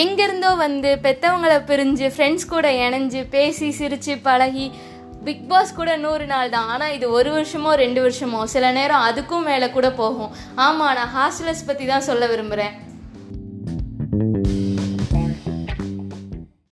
எங்கேருந்தோ வந்து பெற்றவங்களை பிரிஞ்சு ஃப்ரெண்ட்ஸ் கூட இணைஞ்சு பேசி சிரித்து பழகி பிக் பாஸ் கூட நூறு நாள் தான். ஆனால் இது ஒரு வருஷமோ ரெண்டு வருஷமோ சில நேரம் அதுக்கும் மேலே கூட போகும். ஆமாம் நான் ஹாஸ்டலர்ஸ் பற்றி தான் சொல்ல விரும்புகிறேன்